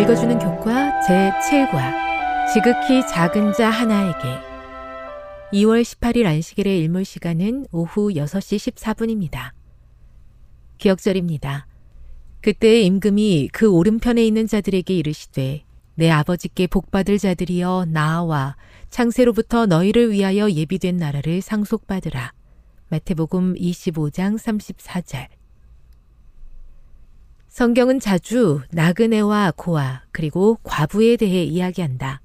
읽어주는 교과 제7과 지극히 작은 자 하나에게 2월 18일 안식일의 일몰 시간은 오후 6시 14분입니다. 기억절입니다. 그때 임금이 그 오른편에 있는 자들에게 이르시되 내 아버지께 복받을 자들이여 나와 창세로부터 너희를 위하여 예비된 나라를 상속받으라. 마태복음 25장 34절 성경은 자주 나그네와 고아 그리고 과부에 대해 이야기한다.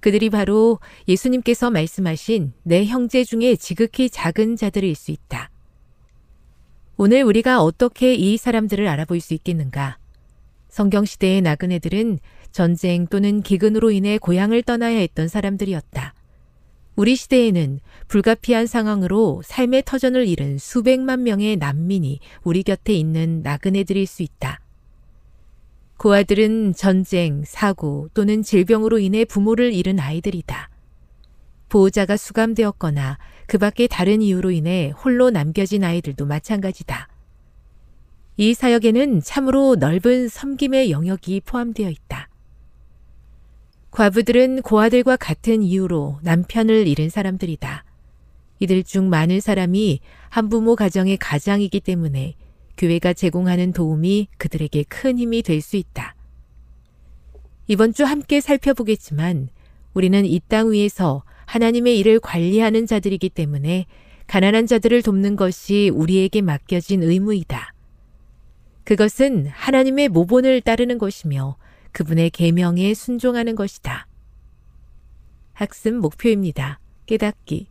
그들이 바로 예수님께서 말씀하신 내 형제 중에 지극히 작은 자들일 수 있다. 오늘 우리가 어떻게 이 사람들을 알아볼 수 있겠는가? 성경 시대의 나그네들은 전쟁 또는 기근으로 인해 고향을 떠나야 했던 사람들이었다. 우리 시대에는 불가피한 상황으로 삶의 터전을 잃은 수백만 명의 난민이 우리 곁에 있는 나그네들일 수 있다. 고아들은 전쟁, 사고 또는 질병으로 인해 부모를 잃은 아이들이다. 보호자가 수감되었거나 그 밖의 다른 이유로 인해 홀로 남겨진 아이들도 마찬가지다. 이 사역에는 참으로 넓은 섬김의 영역이 포함되어 있다. 과부들은 고아들과 같은 이유로 남편을 잃은 사람들이다. 이들 중 많은 사람이 한부모 가정의 가장이기 때문에 교회가 제공하는 도움이 그들에게 큰 힘이 될 수 있다. 이번 주 함께 살펴보겠지만 우리는 이 땅 위에서 하나님의 일을 관리하는 자들이기 때문에 가난한 자들을 돕는 것이 우리에게 맡겨진 의무이다. 그것은 하나님의 모본을 따르는 것이며 그분의 계명에 순종하는 것이다. 학습 목표입니다. 깨닫기.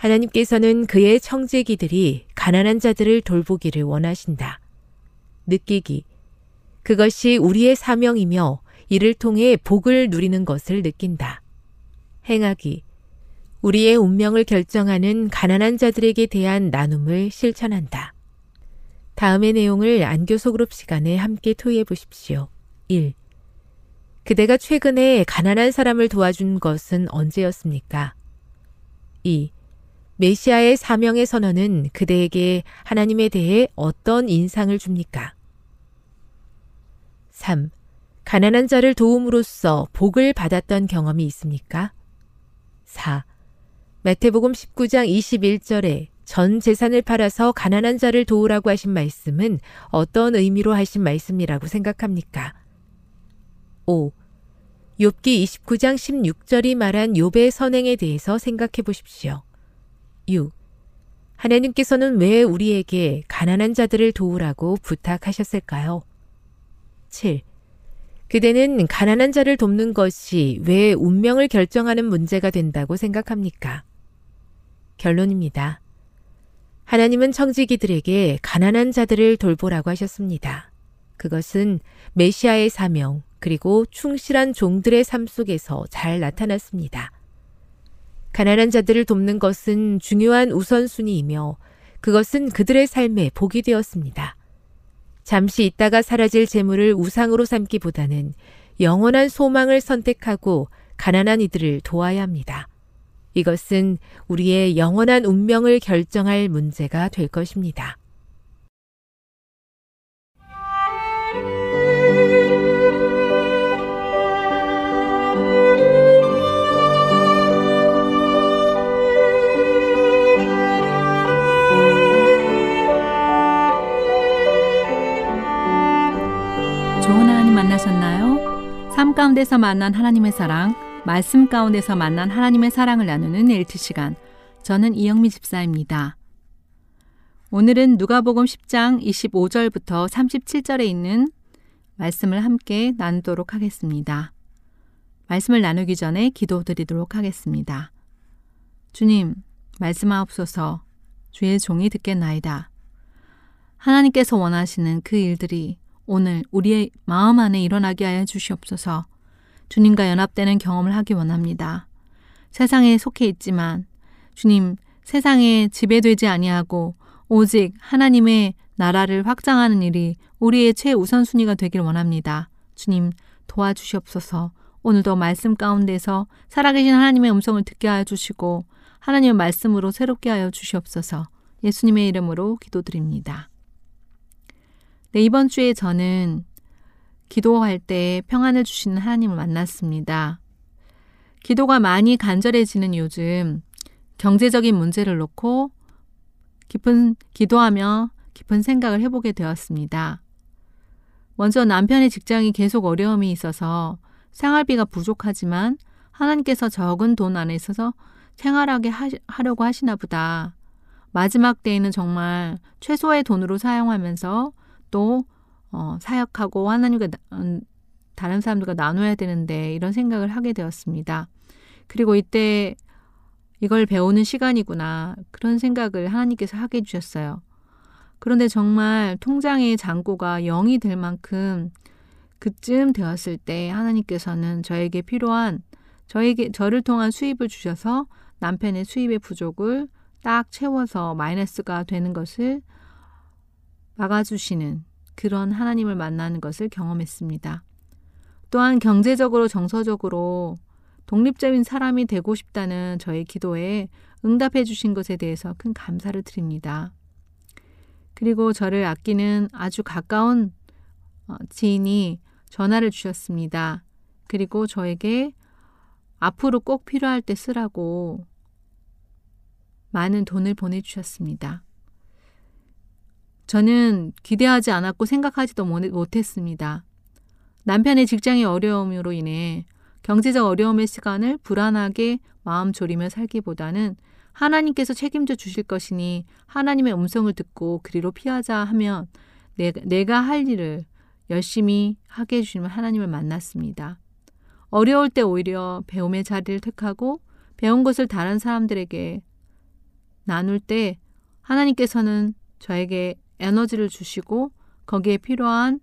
하나님께서는 그의 청지기들이 가난한 자들을 돌보기를 원하신다. 느끼기. 그것이 우리의 사명이며 이를 통해 복을 누리는 것을 느낀다. 행하기. 우리의 운명을 결정하는 가난한 자들에게 대한 나눔을 실천한다. 다음의 내용을 안교소 그룹 시간에 함께 토의해 보십시오. 1. 그대가 최근에 가난한 사람을 도와준 것은 언제였습니까? 2. 메시아의 사명의 선언은 그대에게 하나님에 대해 어떤 인상을 줍니까? 3. 가난한 자를 도움으로써 복을 받았던 경험이 있습니까? 4. 마태복음 19장 21절에 전 재산을 팔아서 가난한 자를 도우라고 하신 말씀은 어떤 의미로 하신 말씀이라고 생각합니까? 5. 욥기 29장 16절이 말한 욥의 선행에 대해서 생각해 보십시오. 6. 하나님께서는 왜 우리에게 가난한 자들을 도우라고 부탁하셨을까요? 7. 그대는 가난한 자를 돕는 것이 왜 운명을 결정하는 문제가 된다고 생각합니까? 결론입니다. 하나님은 청지기들에게 가난한 자들을 돌보라고 하셨습니다. 그것은 메시아의 사명, 그리고 충실한 종들의 삶 속에서 잘 나타났습니다. 가난한 자들을 돕는 것은 중요한 우선순위이며 그것은 그들의 삶에 복이 되었습니다. 잠시 있다가 사라질 재물을 우상으로 삼기보다는 영원한 소망을 선택하고 가난한 이들을 도와야 합니다. 이것은 우리의 영원한 운명을 결정할 문제가 될 것입니다. 삶 가운데서 만난 하나님의 사랑, 말씀 가운데서 만난 하나님의 사랑을 나누는 엘트 시간. 저는 이영미 집사입니다. 오늘은 누가복음 10장 25절부터 37절에 있는 말씀을 함께 나누도록 하겠습니다. 말씀을 나누기 전에 기도드리도록 하겠습니다. 주님, 말씀하옵소서 주의 종이 듣겠나이다. 하나님께서 원하시는 그 일들이 오늘 우리의 마음 안에 일어나게 하여 주시옵소서. 주님과 연합되는 경험을 하기 원합니다. 세상에 속해 있지만 주님 세상에 지배되지 아니하고 오직 하나님의 나라를 확장하는 일이 우리의 최우선 순위가 되길 원합니다. 주님 도와주시옵소서. 오늘도 말씀 가운데서 살아계신 하나님의 음성을 듣게 하여 주시고 하나님의 말씀으로 새롭게 하여 주시옵소서. 예수님의 이름으로 기도드립니다. 네, 이번 주에 저는 기도할 때 평안을 주시는 하나님을 만났습니다. 기도가 많이 간절해지는 요즘 경제적인 문제를 놓고 깊은 기도하며 깊은 생각을 해보게 되었습니다. 먼저 남편의 직장이 계속 어려움이 있어서 생활비가 부족하지만 하나님께서 적은 돈 안에 있어서 생활하게 하려고 하시나 보다. 마지막 때에는 정말 최소의 돈으로 사용하면서 또 어, 사역하고 하나님과 음, 다른 사람들과 나눠야 되는데 이런 생각을 하게 되었습니다. 그리고 이때 이걸 배우는 시간이구나 그런 생각을 하나님께서 하게 해주셨어요. 그런데 정말 통장의 잔고가 0이 될 만큼 그쯤 되었을 때 하나님께서는 저에게 필요한 저에게 저를 통한 수입을 주셔서 남편의 수입의 부족을 딱 채워서 마이너스가 되는 것을 막아주시는 그런 하나님을 만나는 것을 경험했습니다. 또한 경제적으로 정서적으로 독립적인 사람이 되고 싶다는 저의 기도에 응답해 주신 것에 대해서 큰 감사를 드립니다. 그리고 저를 아끼는 아주 가까운 어, 지인이 전화를 주셨습니다. 그리고 저에게 앞으로 꼭 필요할 때 쓰라고 많은 돈을 보내주셨습니다. 저는 기대하지 않았고 생각하지도 못했습니다. 남편의 직장의 어려움으로 인해 경제적 어려움의 시간을 불안하게 마음 졸이며 살기보다는 하나님께서 책임져 주실 것이니 하나님의 음성을 듣고 그리로 피하자 하면 내가, 내가 할 일을 열심히 하게 해주시는 하나님을 만났습니다. 어려울 때 오히려 배움의 자리를 택하고 배운 것을 다른 사람들에게 나눌 때 하나님께서는 저에게 에너지를 주시고 거기에 필요한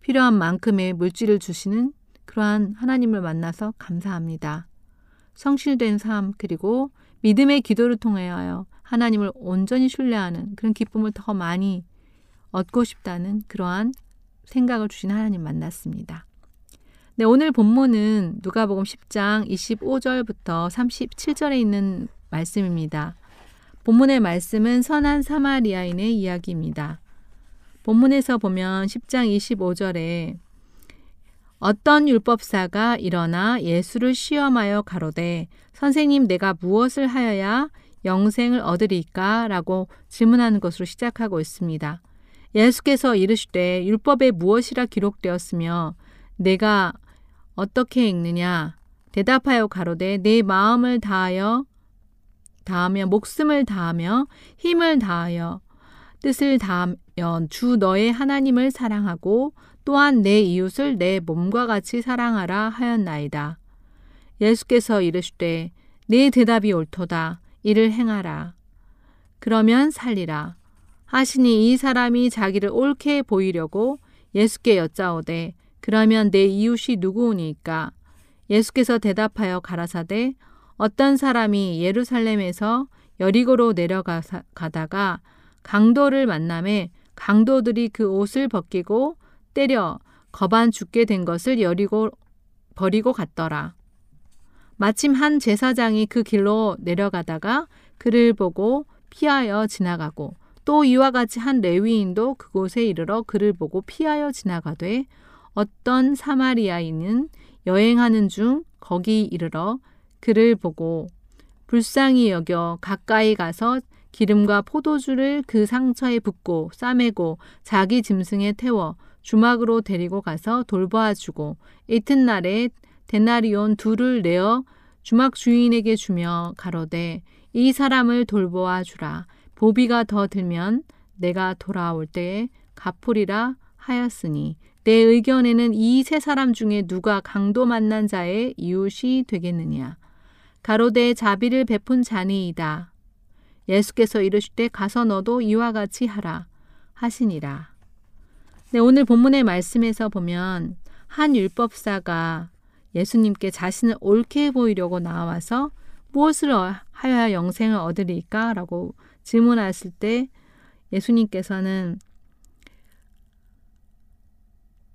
필요한 만큼의 물질을 주시는 그러한 하나님을 만나서 감사합니다. 성실된 삶 그리고 믿음의 기도를 통하여 하나님을 온전히 신뢰하는 그런 기쁨을 더 많이 얻고 싶다는 그러한 생각을 주신 하나님 만났습니다. 네, 오늘 본문은 누가복음 10장 25절부터 37절에 있는 말씀입니다. 본문의 말씀은 선한 사마리아인의 이야기입니다. 본문에서 보면 10장 25절에 어떤 율법사가 일어나 예수를 시험하여 가로되 선생님 내가 무엇을 하여야 영생을 얻으리까? 라고 질문하는 것으로 시작하고 있습니다. 예수께서 이르시되 율법에 무엇이라 기록되었으며 내가 어떻게 읽느냐? 대답하여 가로되 내 마음을 다하여 다하며 목숨을 다하며 힘을 다하여 뜻을 다하며 주 너의 하나님을 사랑하고 또한 내 이웃을 내 몸과 같이 사랑하라 하였나이다. 예수께서 이르시되 네 대답이 옳도다 이를 행하라. 그러면 살리라. 하시니 이 사람이 자기를 옳게 보이려고 예수께 여짜오되 그러면 내 이웃이 누구오니까 예수께서 대답하여 가라사대 어떤 사람이 예루살렘에서 여리고로 내려가다가 강도를 만남에 강도들이 그 옷을 벗기고 때려 거반 죽게 된 것을 여리고 버리고 갔더라. 마침 한 제사장이 그 길로 내려가다가 그를 보고 피하여 지나가고 또 이와 같이 한 레위인도 그곳에 이르러 그를 보고 피하여 지나가되 어떤 사마리아인은 여행하는 중 거기 이르러 그를 보고 불쌍히 여겨 가까이 가서 기름과 포도주를 그 상처에 붓고 싸매고 자기 짐승에 태워 주막으로 데리고 가서 돌보아 주고 이튿날에 데나리온 둘을 내어 주막 주인에게 주며 가로되 이 사람을 돌보아 주라. 보비가 더 들면 내가 돌아올 때에 갚으리라 하였으니 내 의견에는 이 세 사람 중에 누가 강도 만난 자의 이웃이 되겠느냐 가로되 자비를 베푼 자니이다 예수께서 이르시되 가서 너도 이와 같이 하라 하시니라 네, 오늘 본문의 말씀에서 보면 한 율법사가 예수님께 자신을 옳게 보이려고 나와서 무엇을 하여야 영생을 얻으리까? 라고 질문하실 때 예수님께서는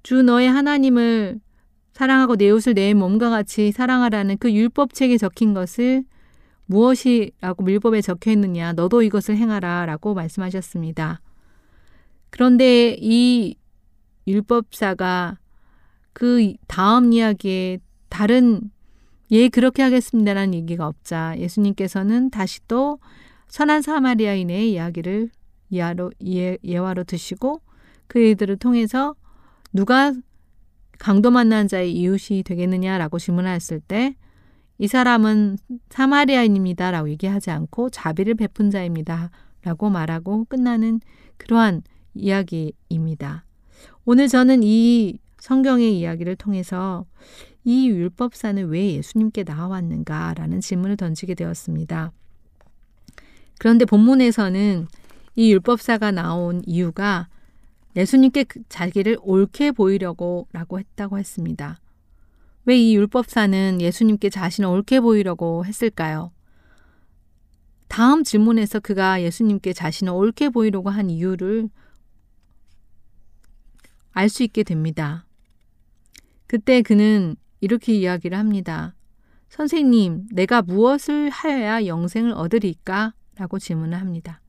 주 너의 하나님을 사랑하고 내 옷을 내 몸과 같이 사랑하라는 그 율법책에 적힌 것을 무엇이라고 율법에 적혀 있느냐 너도 이것을 행하라 라고 말씀하셨습니다. 그런데 이 율법사가 그 다음 이야기에 다른 예 그렇게 하겠습니다라는 얘기가 없자 예수님께서는 다시 또 선한 사마리아인의 이야기를 예화로, 예, 예화로 드시고 그 일들을 통해서 누가 강도 만난 자의 이웃이 되겠느냐라고 질문했을 때 이 사람은 사마리아인입니다라고 얘기하지 않고 자비를 베푼 자입니다라고 말하고 끝나는 그러한 이야기입니다. 오늘 저는 이 성경의 이야기를 통해서 이 율법사는 왜 예수님께 나왔는가라는 질문을 던지게 되었습니다. 그런데 본문에서는 이 율법사가 나온 이유가 예수님께 그 자기를 옳게 보이려고 라고 했다고 했습니다. 왜 이 율법사는 예수님께 자신을 옳게 보이려고 했을까요? 다음 질문에서 그가 예수님께 자신을 옳게 보이려고 한 이유를 알 수 있게 됩니다. 그때 그는 이렇게 이야기를 합니다. 선생님, 내가 무엇을 하여야 영생을 얻으리까? 라고 질문을 합니다.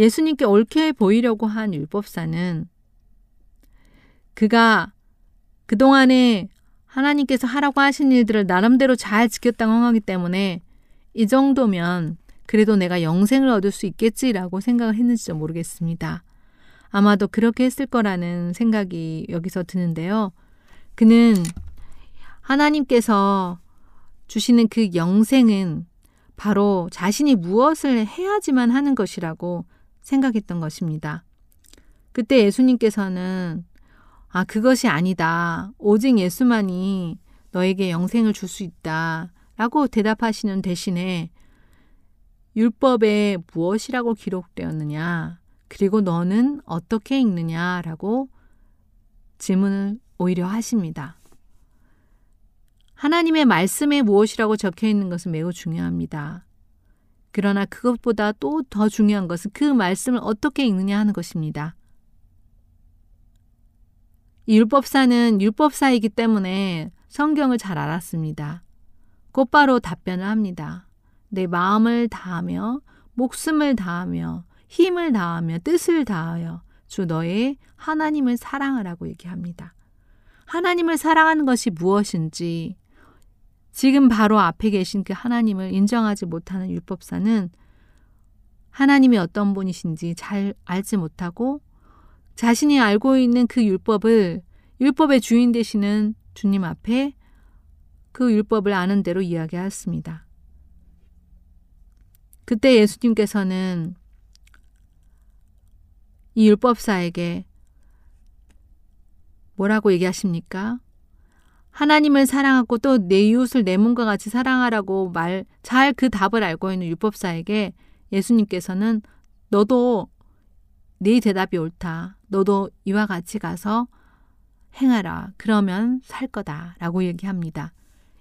예수님께 옳게 보이려고 한 율법사는 그가 그동안에 하나님께서 하라고 하신 일들을 나름대로 잘 지켰다고 하기 때문에 이 정도면 그래도 내가 영생을 얻을 수 있겠지라고 생각을 했는지도 모르겠습니다. 아마도 그렇게 했을 거라는 생각이 여기서 드는데요. 그는 하나님께서 주시는 그 영생은 바로 자신이 무엇을 해야지만 하는 것이라고 생각했던 것입니다. 그때 예수님께서는 아, 그것이 아니다. 오직 예수만이 너에게 영생을 줄 수 있다. 라고 대답하시는 대신에 율법에 무엇이라고 기록되었느냐? 그리고 너는 어떻게 읽느냐라고 질문을 오히려 하십니다. 하나님의 말씀에 무엇이라고 적혀 있는 것은 매우 중요합니다. 그러나 그것보다 또 더 중요한 것은 그 말씀을 어떻게 읽느냐 하는 것입니다. 율법사는 율법사이기 때문에 성경을 잘 알았습니다. 곧바로 답변을 합니다. 내 마음을 다하며 목숨을 다하며 힘을 다하며 뜻을 다하여 주 너의 하나님을 사랑하라고 얘기합니다. 하나님을 사랑하는 것이 무엇인지 지금 바로 앞에 계신 그 하나님을 인정하지 못하는 율법사는 하나님이 어떤 분이신지 잘 알지 못하고 자신이 알고 있는 그 율법을 율법의 주인 되시는 주님 앞에 그 율법을 아는 대로 이야기하였습니다. 그때 예수님께서는 이 율법사에게 뭐라고 얘기하십니까? 하나님을 사랑하고 또 내 이웃을 내 몸과 같이 사랑하라고 말, 잘 그 답을 알고 있는 율법사에게 예수님께서는 너도 네 대답이 옳다. 너도 이와 같이 가서 행하라. 그러면 살 거다. 라고 얘기합니다.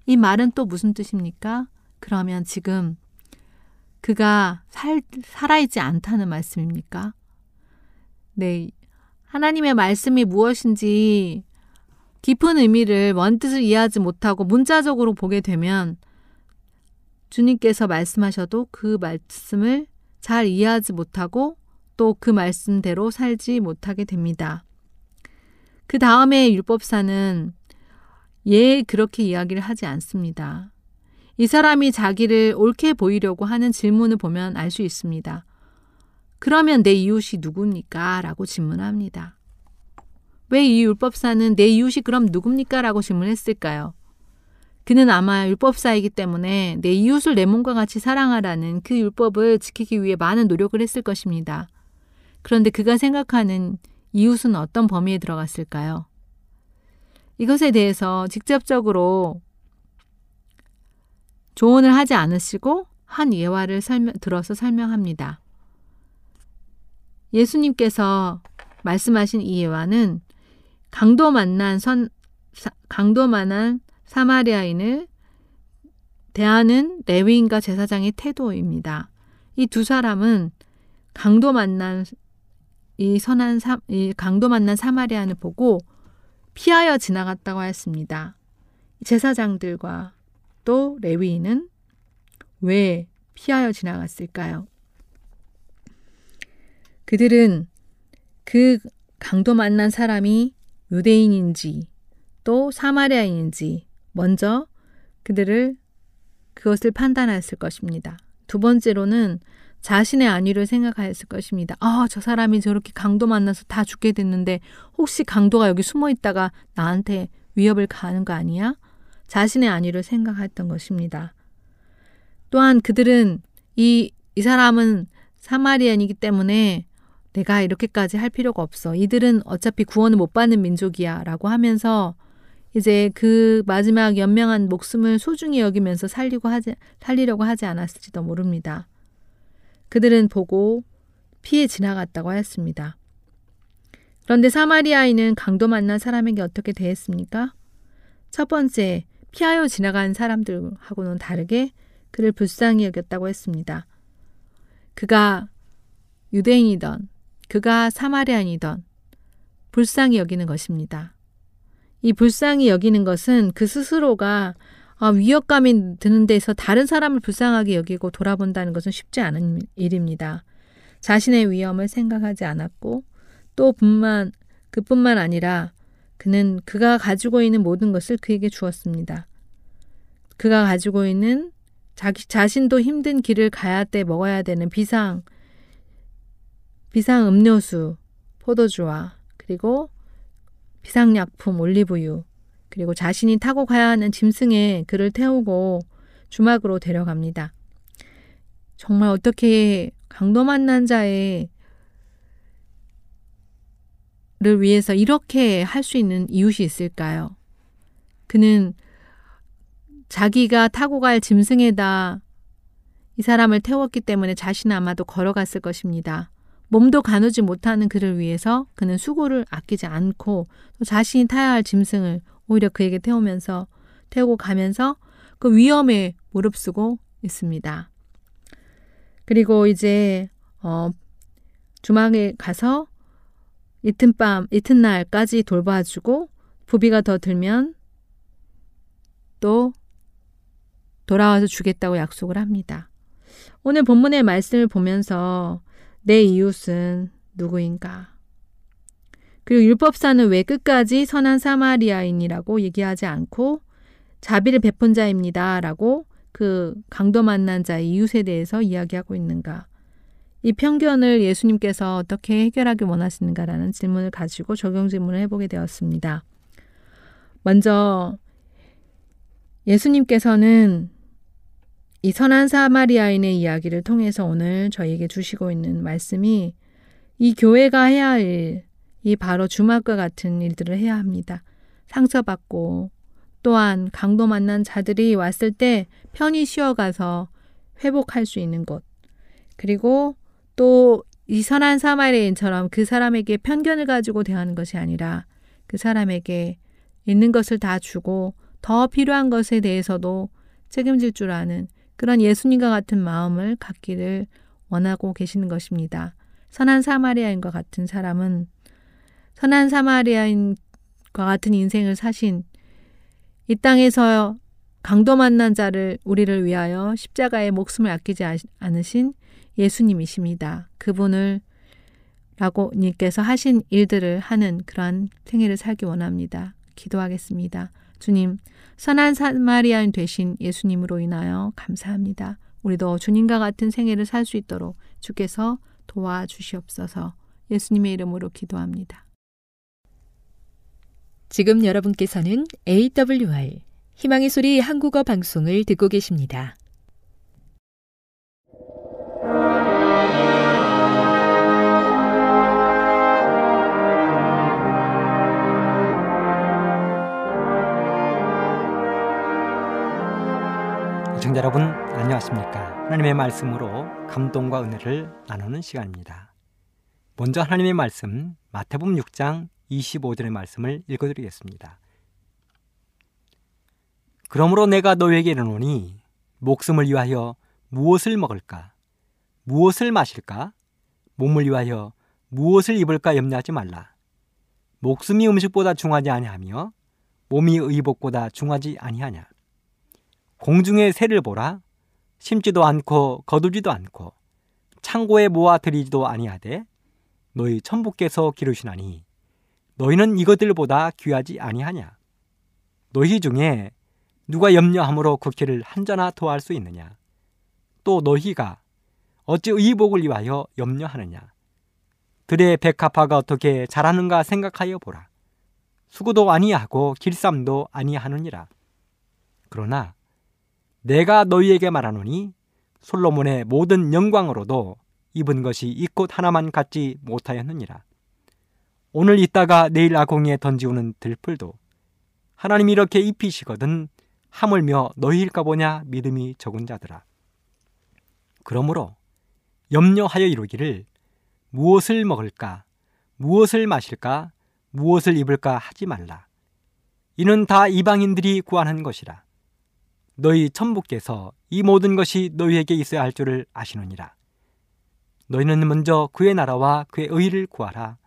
이 말은 또 무슨 뜻입니까? 그러면 지금 그가 살, 살아있지 않다는 말씀입니까? 네. 하나님의 말씀이 무엇인지 깊은 의미를 원뜻을 이해하지 못하고 문자적으로 보게 되면 주님께서 말씀하셔도 그 말씀을 잘 이해하지 못하고 또 그 말씀대로 살지 못하게 됩니다. 그 다음에 율법사는 예, 그렇게 이야기를 하지 않습니다. 이 사람이 자기를 옳게 보이려고 하는 질문을 보면 알 수 있습니다. 그러면 내 이웃이 누굽니까? 라고 질문합니다. 왜 이 율법사는 내 이웃이 그럼 누굽니까? 라고 질문했을까요? 그는 아마 율법사이기 때문에 내 이웃을 내 몸과 같이 사랑하라는 그 율법을 지키기 위해 많은 노력을 했을 것입니다. 그런데 그가 생각하는 이웃은 어떤 범위에 들어갔을까요? 이것에 대해서 직접적으로 조언을 하지 않으시고 한 예화를 설명, 들어서 설명합니다. 예수님께서 말씀하신 이 예화는 강도 만난 선 사, 강도 만난 사마리아인을 대하는 레위인과 제사장의 태도입니다. 이 두 사람은 강도 만난 이 선한 사, 이 강도 만난 사마리아인을 보고 피하여 지나갔다고 하였습니다. 제사장들과 또 레위인은 왜 피하여 지나갔을까요? 그들은 그 강도 만난 사람이 유대인인지 또 사마리아인인지 먼저 그들을 그것을 판단하였을 것입니다. 두 번째로는 자신의 안위를 생각하였을 것입니다. 아, 저 사람이 저렇게 강도 만나서 다 죽게 됐는데 혹시 강도가 여기 숨어 있다가 나한테 위협을 가하는 거 아니야? 자신의 안위를 생각했던 것입니다. 또한 그들은 이, 이 사람은 사마리안이기 때문에 내가 이렇게까지 할 필요가 없어. 이들은 어차피 구원을 못 받는 민족이야. 라고 하면서 이제 그 마지막 연명한 목숨을 소중히 여기면서 살리고 하지, 살리려고 하지 않았을지도 모릅니다. 그들은 보고 피해 지나갔다고 하였습니다. 그런데 사마리아인은 강도 만난 사람에게 어떻게 대했습니까? 첫 번째, 피하여 지나간 사람들하고는 다르게 그를 불쌍히 여겼다고 했습니다. 그가 유대인이던 그가 사마리아인이던 불쌍히 여기는 것입니다. 이 불쌍히 여기는 것은 그 스스로가 아, 위협감이 드는 데서 다른 사람을 불쌍하게 여기고 돌아본다는 것은 쉽지 않은 일입니다. 자신의 위험을 생각하지 않았고 또 뿐만 그뿐만 아니라 그는 그가 가지고 있는 모든 것을 그에게 주었습니다. 그가 가지고 있는 자기 자신도 힘든 길을 가야 때 먹어야 되는 비상 비상 음료수, 포도주와 그리고 비상약품 올리브유 그리고 자신이 타고 가야 하는 짐승에 그를 태우고 주막으로 데려갑니다. 정말 어떻게 강도 만난 자의 를 위해서 이렇게 할 수 있는 이웃이 있을까요? 그는 자기가 타고 갈 짐승에다 이 사람을 태웠기 때문에 자신은 아마도 걸어갔을 것입니다. 몸도 가누지 못하는 그를 위해서 그는 수고를 아끼지 않고 또 자신이 타야 할 짐승을 오히려 그에게 태우면서 태우고 가면서 그 위험에 무릅쓰고 있습니다. 그리고 이제 어 주막에 가서 이튿밤 이튿날까지 돌봐주고 부비가 더 들면 또 돌아와서 주겠다고 약속을 합니다. 오늘 본문의 말씀을 보면서 내 이웃은 누구인가? 그리고 율법사는 왜 끝까지 선한 사마리아인이라고 얘기하지 않고 자비를 베푼 자입니다. 라고 그 강도 만난 자의 이웃에 대해서 이야기하고 있는가? 이 편견을 예수님께서 어떻게 해결하기 원하시는가라는 질문을 가지고 적용 질문을 해보게 되었습니다. 먼저 예수님께서는 이 선한 사마리아인의 이야기를 통해서 오늘 저에게 주시고 있는 말씀이 이 교회가 해야 할 일, 이 바로 주막과 같은 일들을 해야 합니다. 상처받고 또한 강도 만난 자들이 왔을 때 편히 쉬어가서 회복할 수 있는 곳. 그리고 또 이 선한 사마리아인처럼 그 사람에게 편견을 가지고 대하는 것이 아니라 그 사람에게 있는 것을 다 주고 더 필요한 것에 대해서도 책임질 줄 아는 그런 예수님과 같은 마음을 갖기를 원하고 계시는 것입니다. 선한 사마리아인과 같은 사람은 선한 사마리아인과 같은 인생을 사신 이 땅에서 강도 만난 자를 우리를 위하여 십자가의 목숨을 아끼지 않으신 예수님이십니다. 그분을 라고 님께서 하신 일들을 하는 그러한 생애를 살기 원합니다. 기도하겠습니다. 주님, 선한 사마리아인 되신 예수님으로 인하여 감사합니다. 우리도 주님과 같은 생애를 살 수 있도록 주께서 도와주시옵소서 예수님의 이름으로 기도합니다. 지금 여러분께서는 AWR 희망의 소리 한국어 방송을 듣고 계십니다. 시청자 여러분 안녕하십니까? 하나님의 말씀으로 감동과 은혜를 나누는 시간입니다. 먼저 하나님의 말씀 마태복음 6장 25절의 말씀을 읽어드리겠습니다. 그러므로 내가 너에게 이르노니 목숨을 위하여 무엇을 먹을까? 무엇을 마실까? 몸을 위하여 무엇을 입을까 염려하지 말라. 목숨이 음식보다 중하지 아니하며 몸이 의복보다 중하지 아니하냐 공중의 새를 보라. 심지도 않고 거두지도 않고 창고에 모아 들이지도 아니하되 너희 천부께서 기르시나니 너희는 이것들보다 귀하지 아니하냐? 너희 중에 누가 염려함으로 국회를 한자나 더할 수 있느냐? 또 너희가 어찌 의복을 위하여 염려하느냐? 들의 백합화가 어떻게 자라는가 생각하여 보라. 수고도 아니하고 길쌈도 아니하느니라. 그러나 내가 너희에게 말하노니 솔로몬의 모든 영광으로도 입은 것이 이 꽃 하나만 갖지 못하였느니라. 오늘 있다가 내일 아공에 던지우는 들풀도 하나님이 이렇게 입히시거든 하물며 너희일까 보냐 믿음이 적은 자들아. 그러므로 염려하여 이루기를 무엇을 먹을까, 무엇을 마실까, 무엇을 입을까 하지 말라. 이는 다 이방인들이 구하는 것이라. 너희 천부께서 이 모든 것이 너희에게 있어야 할 줄을 아시느니라. 너희는 먼저 그의 나라와 그의 의를 구하라.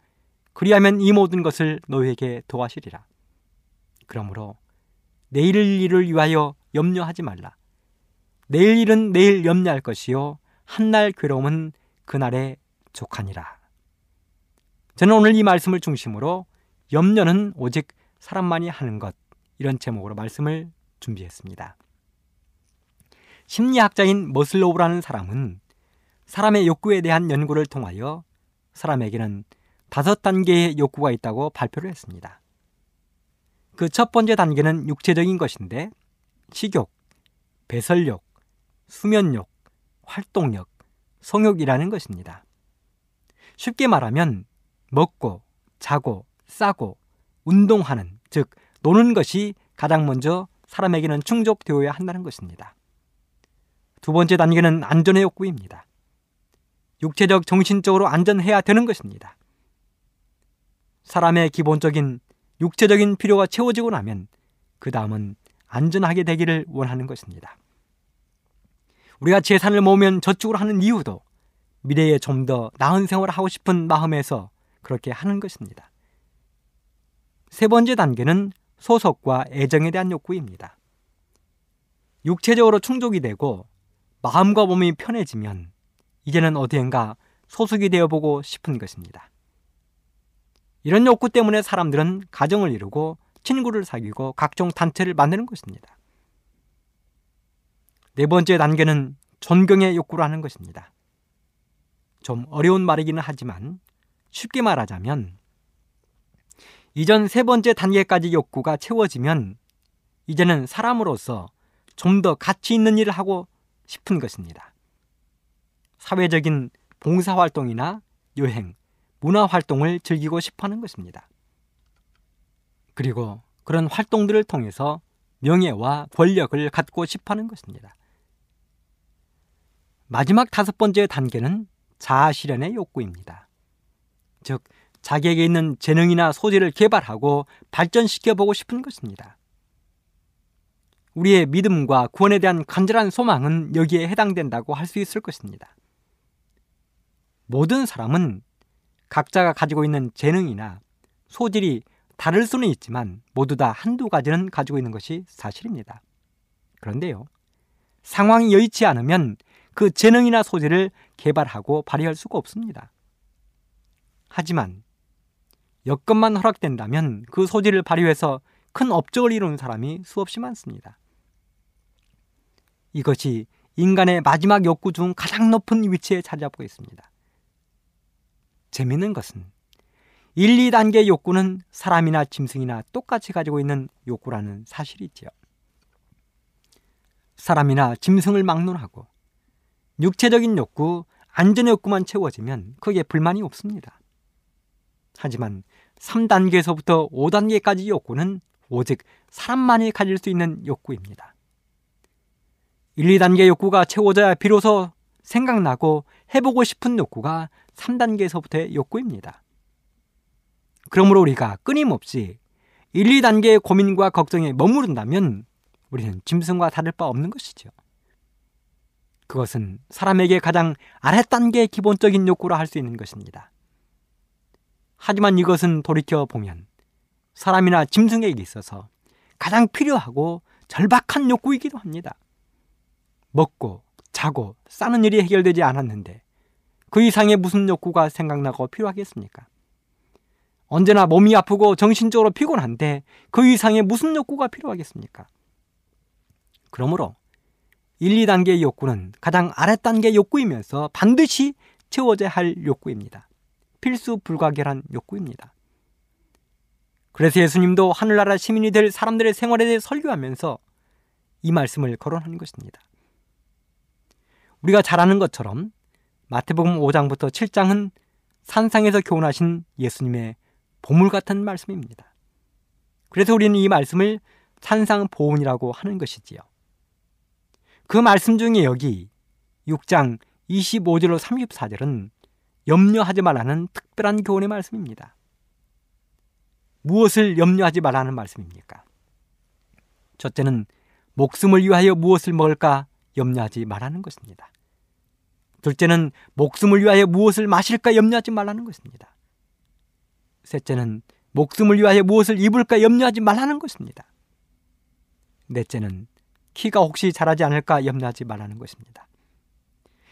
그리하면 이 모든 것을 너희에게 도와시리라. 그러므로 내일 일을 위하여 염려하지 말라. 내일 일은 내일 염려할 것이요 한날 괴로움은 그날에 족하니라. 저는 오늘 이 말씀을 중심으로 염려는 오직 사람만이 하는 것 이런 제목으로 말씀을 준비했습니다. 심리학자인 머슬로우라는 사람은 사람의 욕구에 대한 연구를 통하여 사람에게는 다섯 단계의 욕구가 있다고 발표를 했습니다. 그 첫 번째 단계는 육체적인 것인데 식욕, 배설욕, 수면욕, 활동력, 성욕이라는 것입니다. 쉽게 말하면 먹고, 자고, 싸고, 운동하는, 즉, 노는 것이 가장 먼저 사람에게는 충족되어야 한다는 것입니다. 두 번째 단계는 안전의 욕구입니다. 육체적, 정신적으로 안전해야 되는 것입니다. 사람의 기본적인 육체적인 필요가 채워지고 나면 그 다음은 안전하게 되기를 원하는 것입니다. 우리가 재산을 모으면 저축을 하는 이유도 미래에 좀 더 나은 생활을 하고 싶은 마음에서 그렇게 하는 것입니다. 세 번째 단계는 소속과 애정에 대한 욕구입니다. 육체적으로 충족이 되고 마음과 몸이 편해지면 이제는 어디엔가 소속이 되어보고 싶은 것입니다. 이런 욕구 때문에 사람들은 가정을 이루고 친구를 사귀고 각종 단체를 만드는 것입니다. 네 번째 단계는 존경의 욕구를 하는 것입니다. 좀 어려운 말이기는 하지만 쉽게 말하자면 이전 세 번째 단계까지 욕구가 채워지면 이제는 사람으로서 좀 더 가치 있는 일을 하고 싶은 것입니다. 사회적인 봉사활동이나 여행, 문화활동을 즐기고 싶어 하는 것입니다. 그리고 그런 활동들을 통해서 명예와 권력을 갖고 싶어 하는 것입니다. 마지막 다섯 번째 단계는 자아 실현의 욕구입니다. 즉, 자기에게 있는 재능이나 소질을 개발하고 발전시켜 보고 싶은 것입니다. 우리의 믿음과 구원에 대한 간절한 소망은 여기에 해당된다고 할 수 있을 것입니다. 모든 사람은 각자가 가지고 있는 재능이나 소질이 다를 수는 있지만 모두 다 한두 가지는 가지고 있는 것이 사실입니다. 그런데요, 상황이 여의치 않으면 그 재능이나 소질을 개발하고 발휘할 수가 없습니다. 하지만 여건만 허락된다면 그 소질을 발휘해서 큰 업적을 이루는 사람이 수없이 많습니다. 이것이 인간의 마지막 욕구 중 가장 높은 위치에 자리 잡고 있습니다. 재미있는 것은 1, 2단계 욕구는 사람이나 짐승이나 똑같이 가지고 있는 욕구라는 사실이지요. 사람이나 짐승을 막론하고 육체적인 욕구, 안전의 욕구만 채워지면 크게 불만이 없습니다. 하지만 3단계에서부터 5단계까지 욕구는 오직 사람만이 가질 수 있는 욕구입니다. 1, 2단계 욕구가 채워져야 비로소 생각나고 해보고 싶은 욕구가 3단계에서부터의 욕구입니다. 그러므로 우리가 끊임없이 1, 2단계의 고민과 걱정에 머무른다면 우리는 짐승과 다를 바 없는 것이죠. 그것은 사람에게 가장 아랫단계의 기본적인 욕구라 할 수 있는 것입니다. 하지만 이것은 돌이켜 보면 사람이나 짐승에게 있어서 가장 필요하고 절박한 욕구이기도 합니다. 먹고 자고 싸는 일이 해결되지 않았는데 그 이상의 무슨 욕구가 생각나고 필요하겠습니까? 언제나 몸이 아프고 정신적으로 피곤한데 그 이상의 무슨 욕구가 필요하겠습니까? 그러므로 1, 2단계의 욕구는 가장 아랫단계 욕구이면서 반드시 채워져야 할 욕구입니다. 필수 불가결한 욕구입니다. 그래서 예수님도 하늘나라 시민이 될 사람들의 생활에 대해 설교하면서 이 말씀을 거론하는 것입니다. 우리가 잘 아는 것처럼 마태복음 5장부터 7장은 산상에서 교훈하신 예수님의 보물 같은 말씀입니다. 그래서 우리는 이 말씀을 산상 보훈이라고 하는 것이지요. 그 말씀 중에 여기 6장 25절로 34절은 염려하지 말라는 특별한 교훈의 말씀입니다. 무엇을 염려하지 말라는 말씀입니까? 첫째는 목숨을 위하여 무엇을 먹을까 염려하지 말라는 것입니다. 둘째는 목숨을 위하여 무엇을 마실까 염려하지 말라는 것입니다. 셋째는 목숨을 위하여 무엇을 입을까 염려하지 말라는 것입니다. 넷째는 키가 혹시 자라지 않을까 염려하지 말라는 것입니다.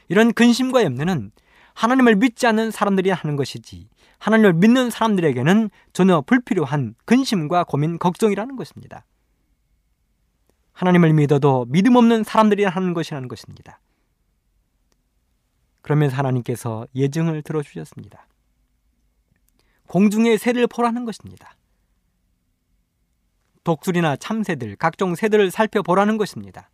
이런 근심과 염려는 하나님을 믿지 않는 사람들이 하는 것이지 하나님을 믿는 사람들에게는 전혀 불필요한 근심과 고민, 걱정이라는 것입니다. 하나님을 믿어도 믿음 없는 사람들이 하는 것이라는 것입니다. 그러면서 하나님께서 예증을 들어주셨습니다. 공중의 새를 보라는 것입니다. 독수리나 참새들, 각종 새들을 살펴보라는 것입니다.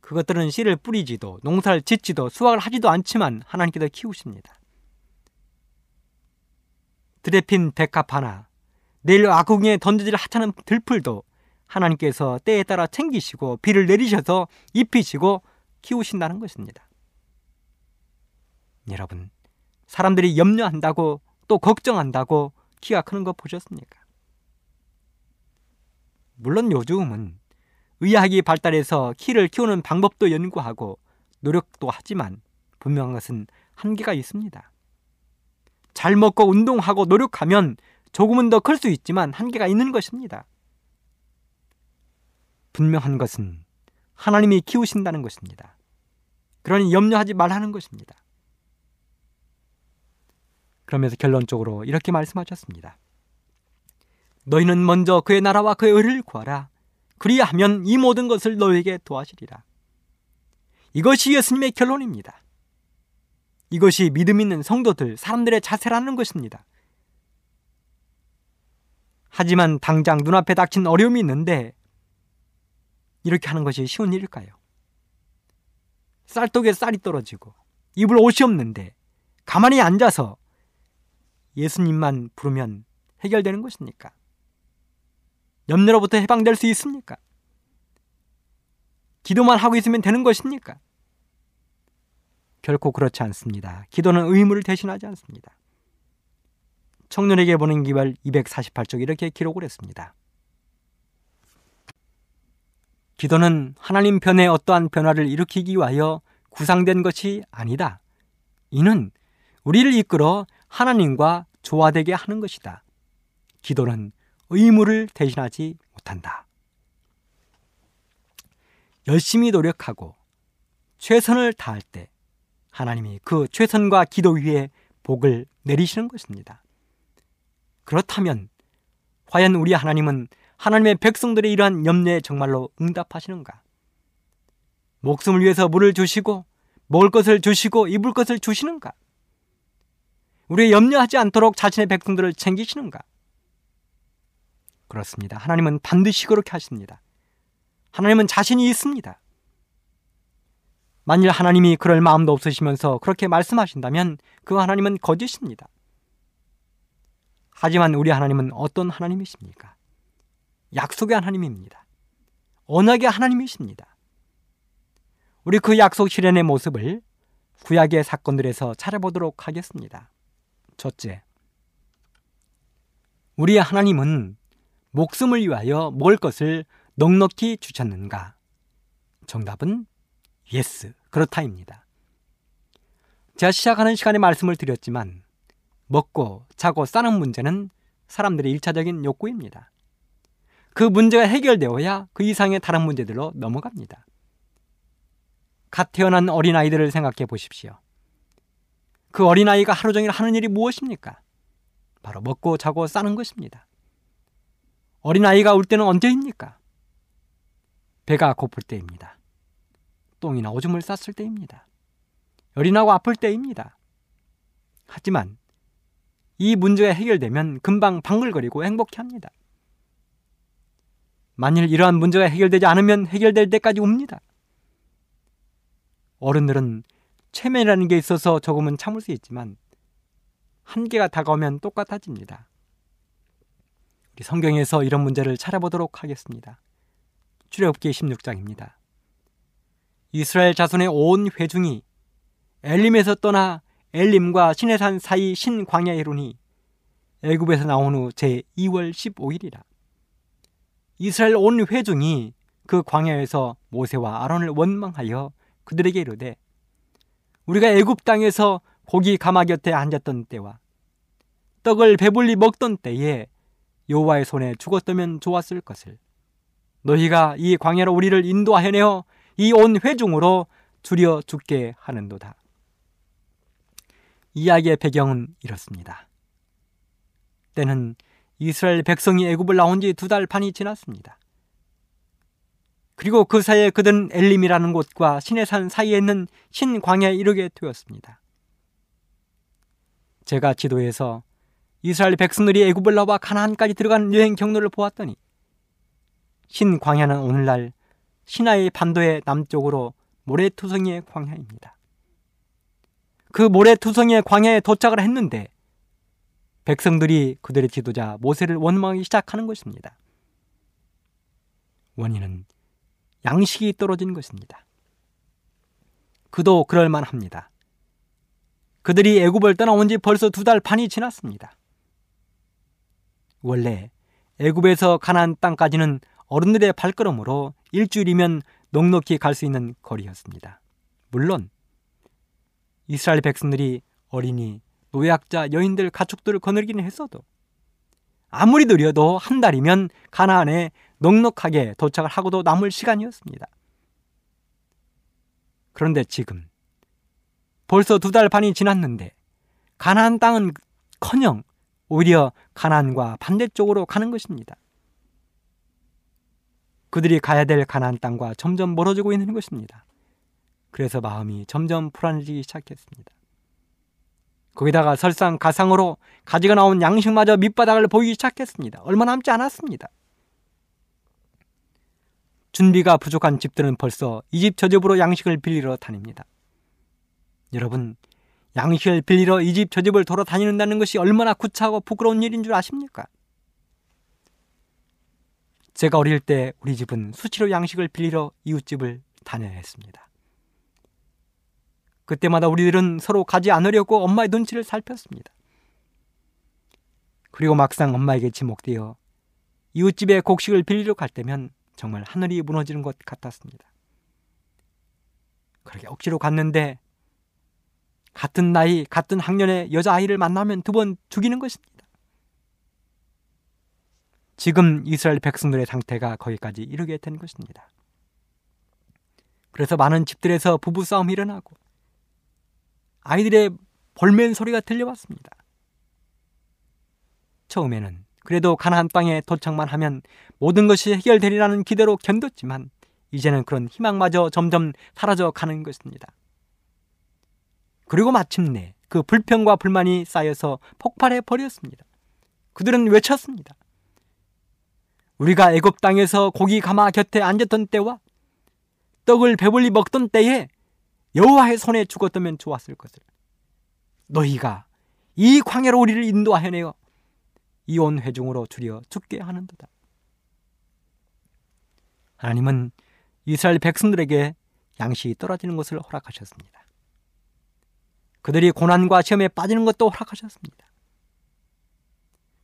그것들은 씨를 뿌리지도 농사를 짓지도 수확을 하지도 않지만 하나님께서 키우십니다. 들에 핀 백합 하나, 내일 아궁에 던져질 하찮은 들풀도 하나님께서 때에 따라 챙기시고 비를 내리셔서 입히시고 키우신다는 것입니다. 여러분, 사람들이 염려한다고 또 걱정한다고 키가 크는 거 보셨습니까? 물론 요즘은 의학이 발달해서 키를 키우는 방법도 연구하고 노력도 하지만 분명한 것은 한계가 있습니다. 잘 먹고 운동하고 노력하면 조금은 더 클 수 있지만 한계가 있는 것입니다. 분명한 것은 하나님이 키우신다는 것입니다. 그러니 염려하지 말라는 것입니다. 그러면서 결론적으로 이렇게 말씀하셨습니다. 너희는 먼저 그의 나라와 그의 의를 구하라. 그리하면 이 모든 것을 너에게 도와주리라. 이것이 예수님의 결론입니다. 이것이 믿음 있는 성도들, 사람들의 자세라는 것입니다. 하지만 당장 눈앞에 닥친 어려움이 있는데 이렇게 하는 것이 쉬운 일일까요? 쌀독에 쌀이 떨어지고 입을 옷이 없는데 가만히 앉아서 예수님만 부르면 해결되는 것입니까? 염려로부터 해방될 수 있습니까? 기도만 하고 있으면 되는 것입니까? 결코 그렇지 않습니다. 기도는 의무를 대신하지 않습니다. 청년에게 보낸 기별 248쪽 이렇게 기록을 했습니다. 기도는 하나님 편에 어떠한 변화를 일으키기 위하여 구상된 것이 아니다. 이는 우리를 이끌어 하나님과 조화되게 하는 것이다. 기도는 의무를 대신하지 못한다. 열심히 노력하고 최선을 다할 때 하나님이 그 최선과 기도 위에 복을 내리시는 것입니다. 그렇다면 과연 우리 하나님은 하나님의 백성들의 이러한 염려에 정말로 응답하시는가? 목숨을 위해서 물을 주시고 먹을 것을 주시고 입을 것을 주시는가? 우리 염려하지 않도록 자신의 백성들을 챙기시는가? 그렇습니다. 하나님은 반드시 그렇게 하십니다. 하나님은 자신이 있습니다. 만일 하나님이 그럴 마음도 없으시면서 그렇게 말씀하신다면 그 하나님은 거짓입니다. 하지만 우리 하나님은 어떤 하나님이십니까? 약속의 하나님입니다. 언약의 하나님이십니다. 우리 그 약속 실현의 모습을 구약의 사건들에서 찾아보도록 하겠습니다. 첫째, 우리의 하나님은 목숨을 위하여 먹을 것을 넉넉히 주셨는가? 정답은 yes, 그렇다입니다. 제가 시작하는 시간에 말씀을 드렸지만 먹고 자고 싸는 문제는 사람들의 일차적인 욕구입니다. 그 문제가 해결되어야 그 이상의 다른 문제들로 넘어갑니다. 갓 태어난 어린아이들을 생각해 보십시오. 그 어린아이가 하루 종일 하는 일이 무엇입니까? 바로 먹고 자고 싸는 것입니다. 어린아이가 울 때는 언제입니까? 배가 고플 때입니다. 똥이나 오줌을 쌌을 때입니다. 나고 아플 때입니다. 하지만 이 문제가 해결되면 금방 방글거리고 행복해 합니다. 만일 이러한 문제가 해결되지 않으면 해결될 때까지 웁니다. 어른들은 체면이라는 게 있어서 조금은 참을 수 있지만 한계가 다가오면 똑같아집니다. 우리 성경에서 이런 문제를 찾아보도록 하겠습니다. 출애굽기 16장입니다. 이스라엘 자손의 온 회중이 엘림에서 떠나 엘림과 시내산 사이 신광야에 이르니 애굽에서 나온 후 제 2월 15일이라. 이스라엘 온 회중이 그 광야에서 모세와 아론을 원망하여 그들에게 이르되 우리가 애굽 땅에서 고기 가마 곁에 앉았던 때와 떡을 배불리 먹던 때에 여호와의 손에 죽었다면 좋았을 것을 너희가 이 광야로 우리를 인도하여 내어 이 온 회중으로 줄여 죽게 하는도다. 이야기의 배경은 이렇습니다. 때는 이스라엘 백성이 애굽을 나온 지 두 달 반이 지났습니다. 그리고 그 사이에 그들은 엘림이라는 곳과 신의 산 사이에 있는 신광야에 이르게 되었습니다. 제가 지도에서 이스라엘 백성들이 애굽을 나와 가나안까지 들어간 여행 경로를 보았더니 신광야는 오늘날 시나이 반도의 남쪽으로 모래투성이의 광야입니다. 그 모래투성이의 광야에 도착을 했는데 백성들이 그들의 지도자 모세를 원망하기 시작하는 것입니다. 원인은 양식이 떨어진 것입니다. 그도 그럴 만 합니다. 그들이 애굽을 떠나온 지 벌써 두 달 반이 지났습니다. 원래 애굽에서 가나안 땅까지는 어른들의 발걸음으로 일주일이면 넉넉히 갈 수 있는 거리였습니다. 물론 이스라엘 백성들이 어린이, 노약자, 여인들, 가축들을 거느리기는 했어도 아무리 느려도 한 달이면 가나안에 넉넉하게 도착을 하고도 남을 시간이었습니다. 그런데 지금 벌써 두 달 반이 지났는데 가나안 땅은 커녕 오히려 가나안과 반대쪽으로 가는 것입니다. 그들이 가야 될 가나안 땅과 점점 멀어지고 있는 것입니다. 그래서 마음이 점점 불안해지기 시작했습니다. 거기다가 설상 가상으로 가지가 나온 양식마저 밑바닥을 보이기 시작했습니다. 얼마 남지 않았습니다. 준비가 부족한 집들은 벌써 이 집 저 집으로 양식을 빌리러 다닙니다. 여러분, 양식을 빌리러 이 집 저 집을 돌아다니는다는 것이 얼마나 구차하고 부끄러운 일인 줄 아십니까? 제가 어릴 때 우리 집은 수시로 양식을 빌리러 이웃집을 다녀야 했습니다. 그때마다 우리들은 서로 가지 않으려고 엄마의 눈치를 살폈습니다. 그리고 막상 엄마에게 지목되어 이웃집에 곡식을 빌리러 갈 때면 정말 하늘이 무너지는 것 같았습니다. 그렇게 억지로 갔는데 같은 나이, 같은 학년의 여자아이를 만나면 두 번 죽이는 것입니다. 지금 이스라엘 백성들의 상태가 거기까지 이르게 된 것입니다. 그래서 많은 집들에서 부부싸움이 일어나고 아이들의 볼멘 소리가 들려왔습니다. 처음에는 그래도 가나안 땅에 도착만 하면 모든 것이 해결되리라는 기대로 견뎠지만 이제는 그런 희망마저 점점 사라져 가는 것입니다. 그리고 마침내 그 불평과 불만이 쌓여서 폭발해 버렸습니다. 그들은 외쳤습니다. 우리가 애굽 땅에서 고기 가마 곁에 앉았던 때와 떡을 배불리 먹던 때에 여호와의 손에 죽었다면 좋았을 것을 너희가 이 광야로 우리를 인도하여 내어 이온 회중으로 줄여 죽게 하는도다. 하나님은 이스라엘 백성들에게 양식이 떨어지는 것을 허락하셨습니다. 그들이 고난과 시험에 빠지는 것도 허락하셨습니다.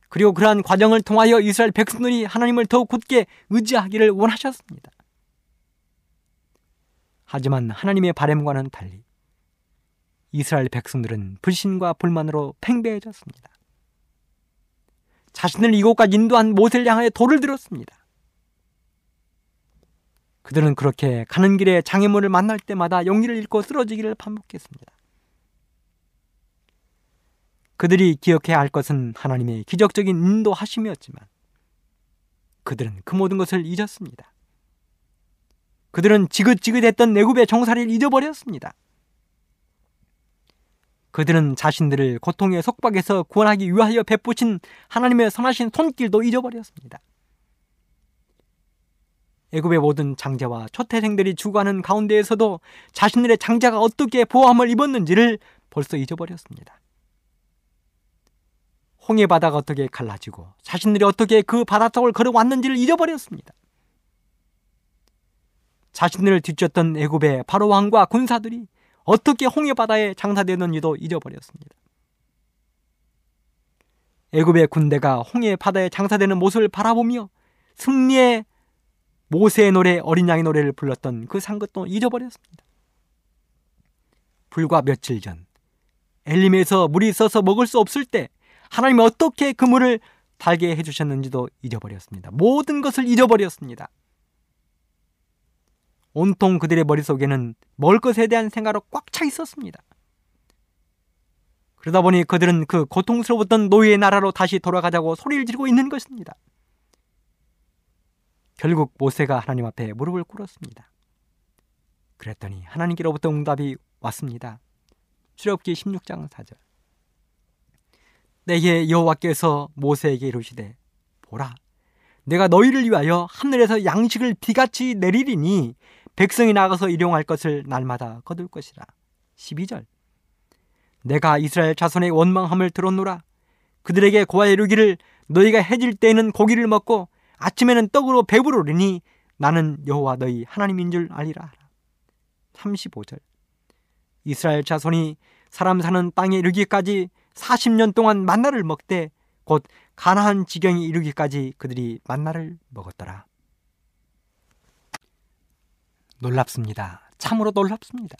그리고 그러한 과정을 통하여 이스라엘 백성들이 하나님을 더욱 굳게 의지하기를 원하셨습니다. 하지만 하나님의 바램과는 달리 이스라엘 백성들은 불신과 불만으로 팽배해졌습니다. 자신을 이곳까지 인도한 모세를 향하여 돌을 들었습니다. 그들은 그렇게 가는 길에 장애물을 만날 때마다 용기를 잃고 쓰러지기를 반복했습니다. 그들이 기억해야 할 것은 하나님의 기적적인 인도하심이었지만 그들은 그 모든 것을 잊었습니다. 그들은 지긋지긋했던 내굽의 정사를 잊어버렸습니다. 그들은 자신들을 고통의 속박에서 구원하기 위하여 베푸신 하나님의 선하신 손길도 잊어버렸습니다. 애굽의 모든 장자와 초태생들이 죽어가는 가운데에서도 자신들의 장자가 어떻게 보호함을 입었는지를 벌써 잊어버렸습니다. 홍해 바다가 어떻게 갈라지고 자신들이 어떻게 그 바닷속을 걸어왔는지를 잊어버렸습니다. 자신들을 뒤쫓던 애굽의 바로 왕과 군사들이 어떻게 홍해 바다에 장사되는지도 잊어버렸습니다. 애굽의 군대가 홍해 바다에 장사되는 모습을 바라보며 승리의 모세의 노래 어린 양의 노래를 불렀던 그 상것도 잊어버렸습니다. 불과 며칠 전 엘림에서 물이 있어서 먹을 수 없을 때 하나님이 어떻게 그 물을 달게 해주셨는지도 잊어버렸습니다. 모든 것을 잊어버렸습니다. 온통 그들의 머릿속에는 먹을 것에 대한 생각으로 꽉 차 있었습니다. 그러다 보니 그들은 그 고통스러웠던 노예의 나라로 다시 돌아가자고 소리를 지르고 있는 것입니다. 결국 모세가 하나님 앞에 무릎을 꿇었습니다. 그랬더니 하나님께로부터 응답이 왔습니다. 출애굽기 16장 4절. 내게 여호와께서 모세에게 이르시되 보라 내가 너희를 위하여 하늘에서 양식을 비같이 내리리니 백성이 나가서 일용할 것을 날마다 거둘 것이라. 12절. 내가 이스라엘 자손의 원망함을 들었노라. 그들에게 고아 이르기를 너희가 해질 때에는 고기를 먹고 아침에는 떡으로 배부르리니 나는 여호와 너희 하나님인 줄 알리라. 35절. 이스라엘 자손이 사람 사는 땅에 이르기까지 40년 동안 만나를 먹되 곧 가나안 지경이 이르기까지 그들이 만나를 먹었더라. 놀랍습니다. 참으로 놀랍습니다.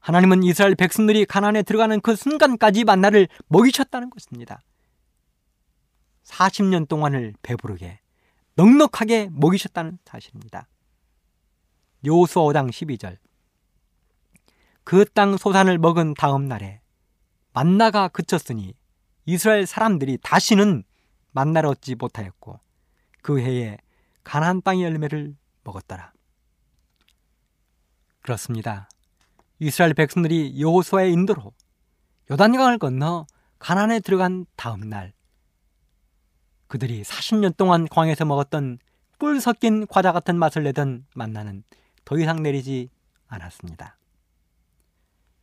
하나님은 이스라엘 백성들이 가나안에 들어가는 그 순간까지 만나를 먹이셨다는 것입니다. 40년 동안을 배부르게 넉넉하게 먹이셨다는 사실입니다. 요수아 5장 12절 그 땅 소산을 먹은 다음 날에 만나가 그쳤으니 이스라엘 사람들이 다시는 만나를 얻지 못하였고 그 해에 가나안 땅의 열매를 먹었더라. 그렇습니다. 이스라엘 백성들이 여호수아의 인도로 요단강을 건너 가난에 들어간 다음 날 그들이 40년 동안 광에서 먹었던 꿀 섞인 과자 같은 맛을 내던 만나는 더 이상 내리지 않았습니다.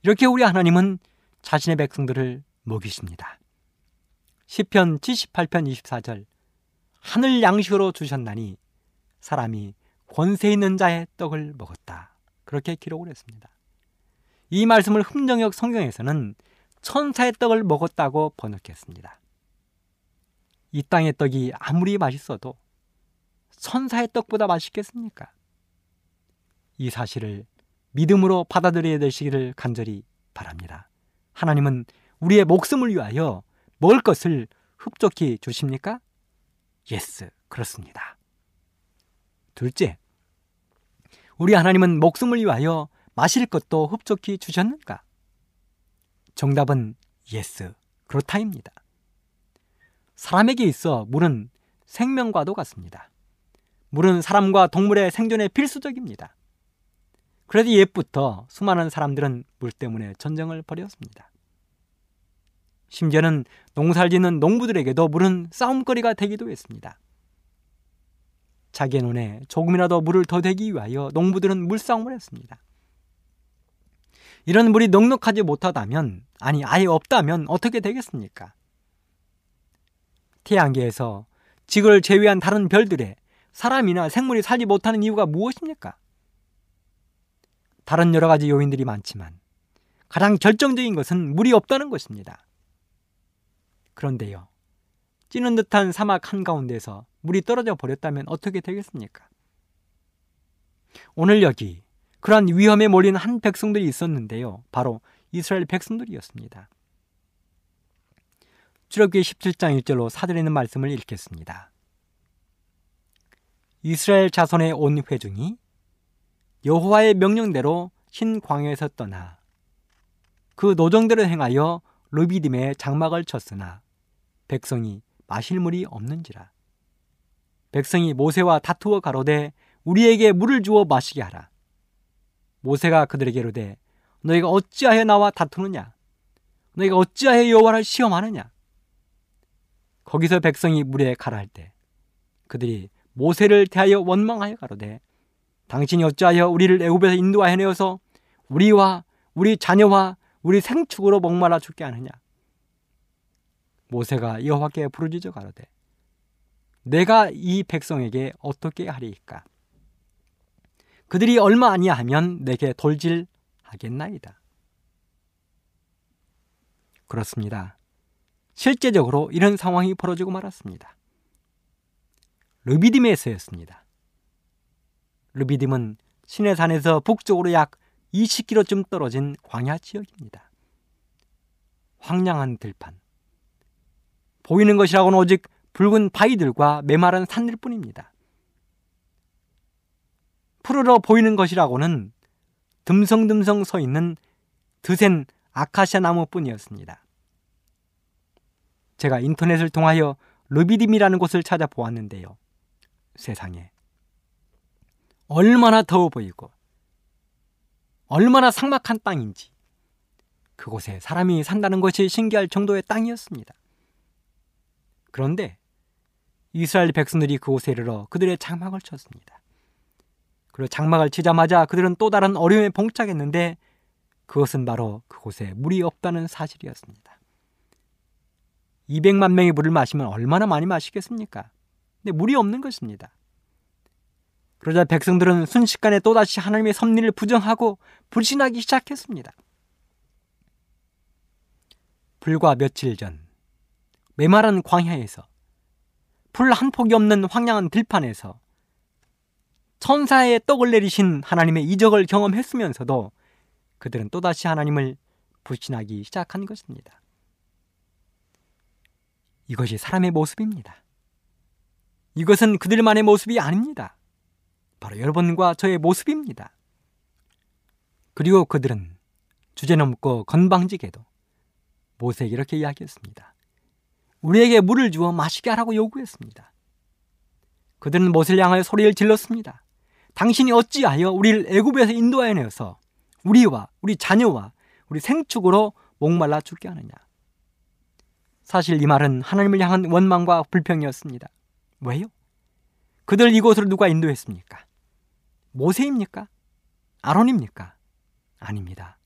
이렇게 우리 하나님은 자신의 백성들을 먹이십니다. 시편 78편 24절 하늘 양식으로 주셨나니 사람이 권세 있는 자의 떡을 먹었다. 그렇게 기록을 했습니다. 이 말씀을 흠정역 성경에서는 천사의 떡을 먹었다고 번역했습니다. 이 땅의 떡이 아무리 맛있어도 천사의 떡보다 맛있겠습니까? 이 사실을 믿음으로 받아들여야 되시기를 간절히 바랍니다. 하나님은 우리의 목숨을 위하여 먹을 것을 흡족히 주십니까? yes, 그렇습니다. 둘째, 우리 하나님은 목숨을 위하여 마실 것도 흡족히 주셨는가? 정답은 yes, 그렇다입니다. 사람에게 있어 물은 생명과도 같습니다. 물은 사람과 동물의 생존에 필수적입니다. 그래도 옛부터 수많은 사람들은 물 때문에 전쟁을 벌였습니다. 심지어는 농사를 짓는 농부들에게도 물은 싸움거리가 되기도 했습니다. 자기의 눈에 조금이라도 물을 더 대기 위하여 농부들은 물싸움을 했습니다. 이런 물이 넉넉하지 못하다면, 아니, 아예 없다면 어떻게 되겠습니까? 태양계에서 지구를 제외한 다른 별들에 사람이나 생물이 살지 못하는 이유가 무엇입니까? 다른 여러 가지 요인들이 많지만 가장 결정적인 것은 물이 없다는 것입니다. 그런데요, 찌는 듯한 사막 한가운데서 물이 떨어져 버렸다면 어떻게 되겠습니까? 오늘 여기 그러한 위험에 몰린 한 백성들이 있었는데요. 바로 이스라엘 백성들이었습니다. 출애굽기 17장 1절로 사드리는 말씀을 읽겠습니다. 이스라엘 자손의 온 회중이 여호와의 명령대로 흰 광야에서 떠나 그 노정대로 행하여 르비딤에 장막을 쳤으나 백성이 마실 물이 없는지라 백성이 모세와 다투어 가로되 우리에게 물을 주어 마시게 하라. 모세가 그들에게 이르되 너희가 어찌하여 나와 다투느냐? 너희가 어찌하여 여호와를 시험하느냐? 거기서 백성이 물에 가라 할 때 그들이 모세를 대하여 원망하여 가로되 당신이 어찌하여 우리를 애굽에서 인도하여 내어서 우리와 우리 자녀와 우리 생축으로 목말라 죽게 하느냐? 모세가 여호와께 부르짖어 가로되 내가 이 백성에게 어떻게 하리이까? 그들이 얼마 아니하면 내게 돌질하겠나이다. 그렇습니다. 실제적으로 이런 상황이 벌어지고 말았습니다. 르비딤에서였습니다. 르비딤은 시내산에서 북쪽으로 약 20km쯤 떨어진 광야 지역입니다. 황량한 들판. 보이는 것이라고는 오직 붉은 바위들과 메마른 산들 뿐입니다. 푸르러 보이는 것이라고는 듬성듬성 서 있는 드센 아카시아 나무뿐이었습니다. 제가 인터넷을 통하여 르비딤이라는 곳을 찾아보았는데요. 세상에 얼마나 더워 보이고 얼마나 삭막한 땅인지 그곳에 사람이 산다는 것이 신기할 정도의 땅이었습니다. 그런데 이스라엘 백성들이 그곳에 이르러 그들의 장막을 쳤습니다. 그리고 장막을 치자마자 그들은 또 다른 어려움에 봉착했는데 그것은 바로 그곳에 물이 없다는 사실이었습니다. 200만 명이 물을 마시면 얼마나 많이 마시겠습니까? 근데 물이 없는 것입니다. 그러자 백성들은 순식간에 또다시 하나님의 섭리를 부정하고 불신하기 시작했습니다. 불과 며칠 전 메마른 광야에서 풀 한 폭이 없는 황량한 들판에서 천사의 떡을 내리신 하나님의 이적을 경험했으면서도 그들은 또다시 하나님을 불신하기 시작한 것입니다. 이것이 사람의 모습입니다. 이것은 그들만의 모습이 아닙니다. 바로 여러분과 저의 모습입니다. 그리고 그들은 주제넘고 건방지게도 모세에게 이렇게 이야기했습니다. 우리에게 물을 주어 마시게 하라고 요구했습니다. 그들은 모세를 향하여 소리를 질렀습니다. 당신이 어찌하여 우리를 애굽에서 인도하여 내어서 우리와 우리 자녀와 우리 생축으로 목말라 죽게 하느냐. 사실 이 말은 하나님을 향한 원망과 불평이었습니다. 왜요? 그들 이곳으로 누가 인도했습니까? 모세입니까? 아론입니까? 아닙니다.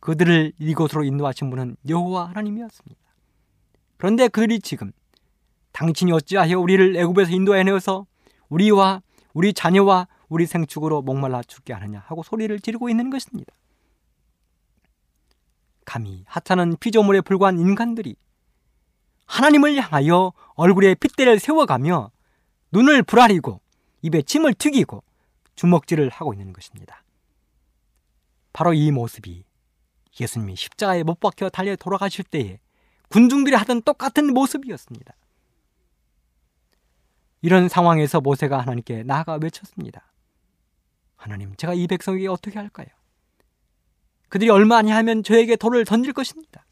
그들을 이곳으로 인도하신 분은 여호와 하나님이었습니다. 그런데 그들이 지금 당신이 어찌하여 우리를 애굽에서 인도해 내어서 우리와 우리 자녀와 우리 생축으로 목말라 죽게 하느냐 하고 소리를 지르고 있는 것입니다. 감히 하찮은 피조물에 불과한 인간들이 하나님을 향하여 얼굴에 핏대를 세워가며 눈을 부라리고 입에 침을 튀기고 주먹질을 하고 있는 것입니다. 바로 이 모습이 예수님이 십자가에 못 박혀 달려 돌아가실 때에 군중들이 하던 똑같은 모습이었습니다. 이런 상황에서 모세가 하나님께 나아가 외쳤습니다. 하나님, 제가 이 백성에게 어떻게 할까요? 그들이 얼마 아니하면 저에게 돌을 던질 것입니다.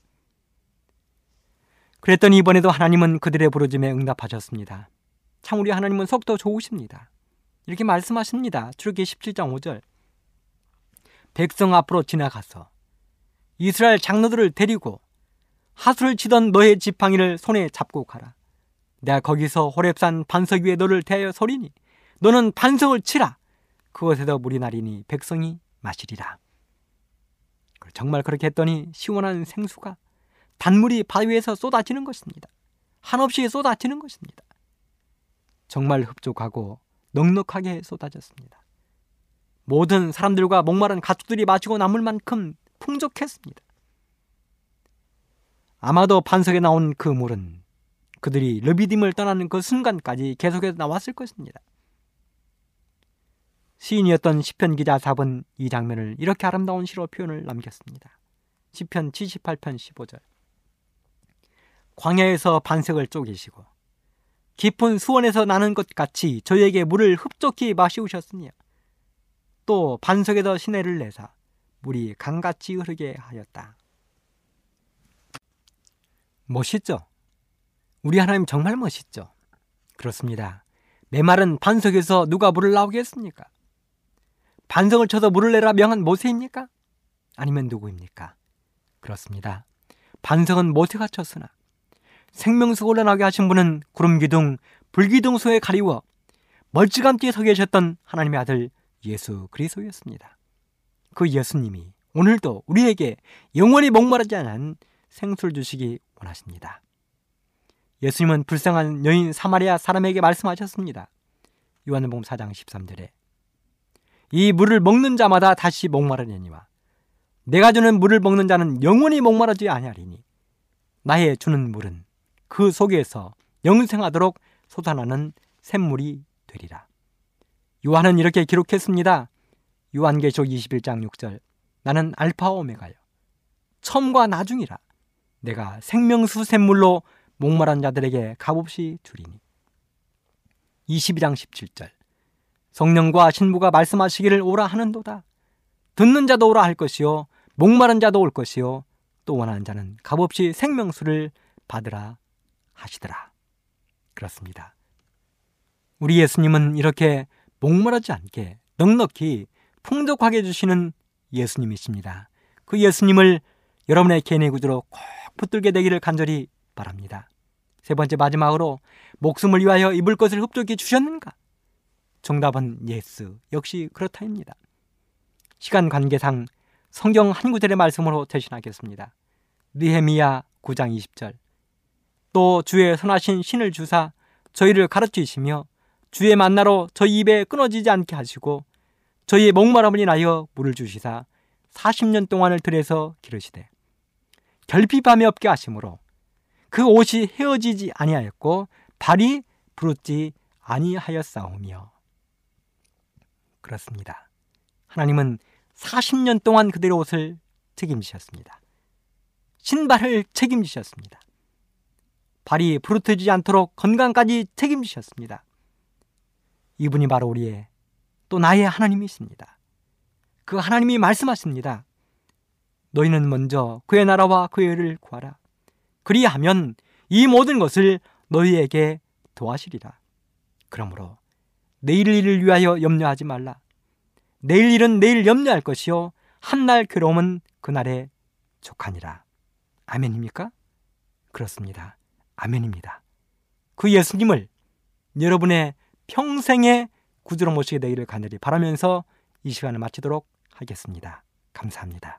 그랬더니 이번에도 하나님은 그들의 부르짐에 응답하셨습니다. 참 우리 하나님은 속도 좋으십니다. 이렇게 말씀하십니다. 출기 17장 5절. 백성 앞으로 지나가서 이스라엘 장로들을 데리고 하수를 치던 너의 지팡이를 손에 잡고 가라. 내가 거기서 호랩산 반석 위에 너를 대하여 소리니 너는 반석을 치라. 그것에도 물이 나리니 백성이 마시리라. 정말 그렇게 했더니 시원한 생수가 단물이 바위에서 쏟아지는 것입니다. 한없이 쏟아지는 것입니다. 정말 흡족하고 넉넉하게 쏟아졌습니다. 모든 사람들과 목마른 가축들이 마시고 남을 만큼 풍족했습니다. 아마도 반석에 나온 그 물은 그들이 르비딤을 떠나는 그 순간까지 계속해서 나왔을 것입니다. 시인이었던 시편 기자 삽은 이 장면을 이렇게 아름다운 시로 표현을 남겼습니다. 시편 78편 15절. 광야에서 반석을 쪼개시고 깊은 수원에서 나는 것 같이 저에게 물을 흡족히 마시우셨으며 또 반석에서 시내를 내사 물이 강같이 흐르게 하였다. 멋있죠? 우리 하나님 정말 멋있죠? 그렇습니다. 메마른 반석에서 누가 물을 나오게 했습니까? 반석을 쳐서 물을 내라 명한 모세입니까? 아니면 누구입니까? 그렇습니다. 반석은 모세가 쳤으나 생명수 올라나게 하신 분은 구름기둥, 불기둥소에 가리워 멀찌감치 서 계셨던 하나님의 아들 예수 그리스도였습니다. 그 예수님이 오늘도 우리에게 영원히 목마르지 않은 생수를 주시기 원하십니다. 예수님은 불쌍한 여인 사마리아 사람에게 말씀하셨습니다. 요한복음 4장 13절에 이 물을 먹는 자마다 다시 목마르려니와 내가 주는 물을 먹는 자는 영원히 목마르지 아니하리니 나의 주는 물은 그 속에서 영생하도록 솟아나는 샘물이 되리라. 요한은 이렇게 기록했습니다. 요한계시록 21장 6절 나는 알파 오메가요 처음과 나중이라 내가 생명수 샘물로 목마른 자들에게 값없이 주리니. 22장 17절. 성령과 신부가 말씀하시기를 오라 하는도다. 듣는 자도 오라 할 것이요 목마른 자도 올 것이요 또 원하는 자는 값없이 생명수를 받으라 하시더라. 그렇습니다. 우리 예수님은 이렇게 목마르지 않게 넉넉히 풍족하게 주시는 예수님이십니다. 그 예수님을 여러분의 개인의 구주로 꼭 붙들게 되기를 간절히 바랍니다. 세 번째 마지막으로 목숨을 위하여 입을 것을 흡족히 주셨는가? 정답은 yes. 역시 그렇다입니다. 시간 관계상 성경 한 구절의 말씀으로 대신하겠습니다. 느헤미야 9장 20절. 또 주의 선하신 신을 주사 저희를 가르치시며 주의 만나러 저희 입에 끊어지지 않게 하시고 저희의 목마름을 인하여 물을 주시사 40년 동안을 들여서 기르시되 결핍함이 없게 하심으로 그 옷이 헤어지지 아니하였고 발이 부르지 아니하였사오며 그렇습니다. 하나님은 40년 동안 그들의 옷을 책임지셨습니다. 신발을 책임지셨습니다. 발이 부르트지 않도록 건강까지 책임지셨습니다. 이분이 바로 우리의 또 나의 하나님이십니다. 그 하나님이 말씀하십니다. 너희는 먼저 그의 나라와 그의 의를 구하라. 그리하면 이 모든 것을 너희에게 도하시리라. 그러므로 내일 일을 위하여 염려하지 말라. 내일 일은 내일 염려할 것이요 한날 괴로움은 그날에 족하니라. 아멘입니까? 그렇습니다. 아멘입니다. 그 예수님을 여러분의 평생의 구주로 모시게 되기를 간절히 바라면서 이 시간을 마치도록 하겠습니다. 감사합니다.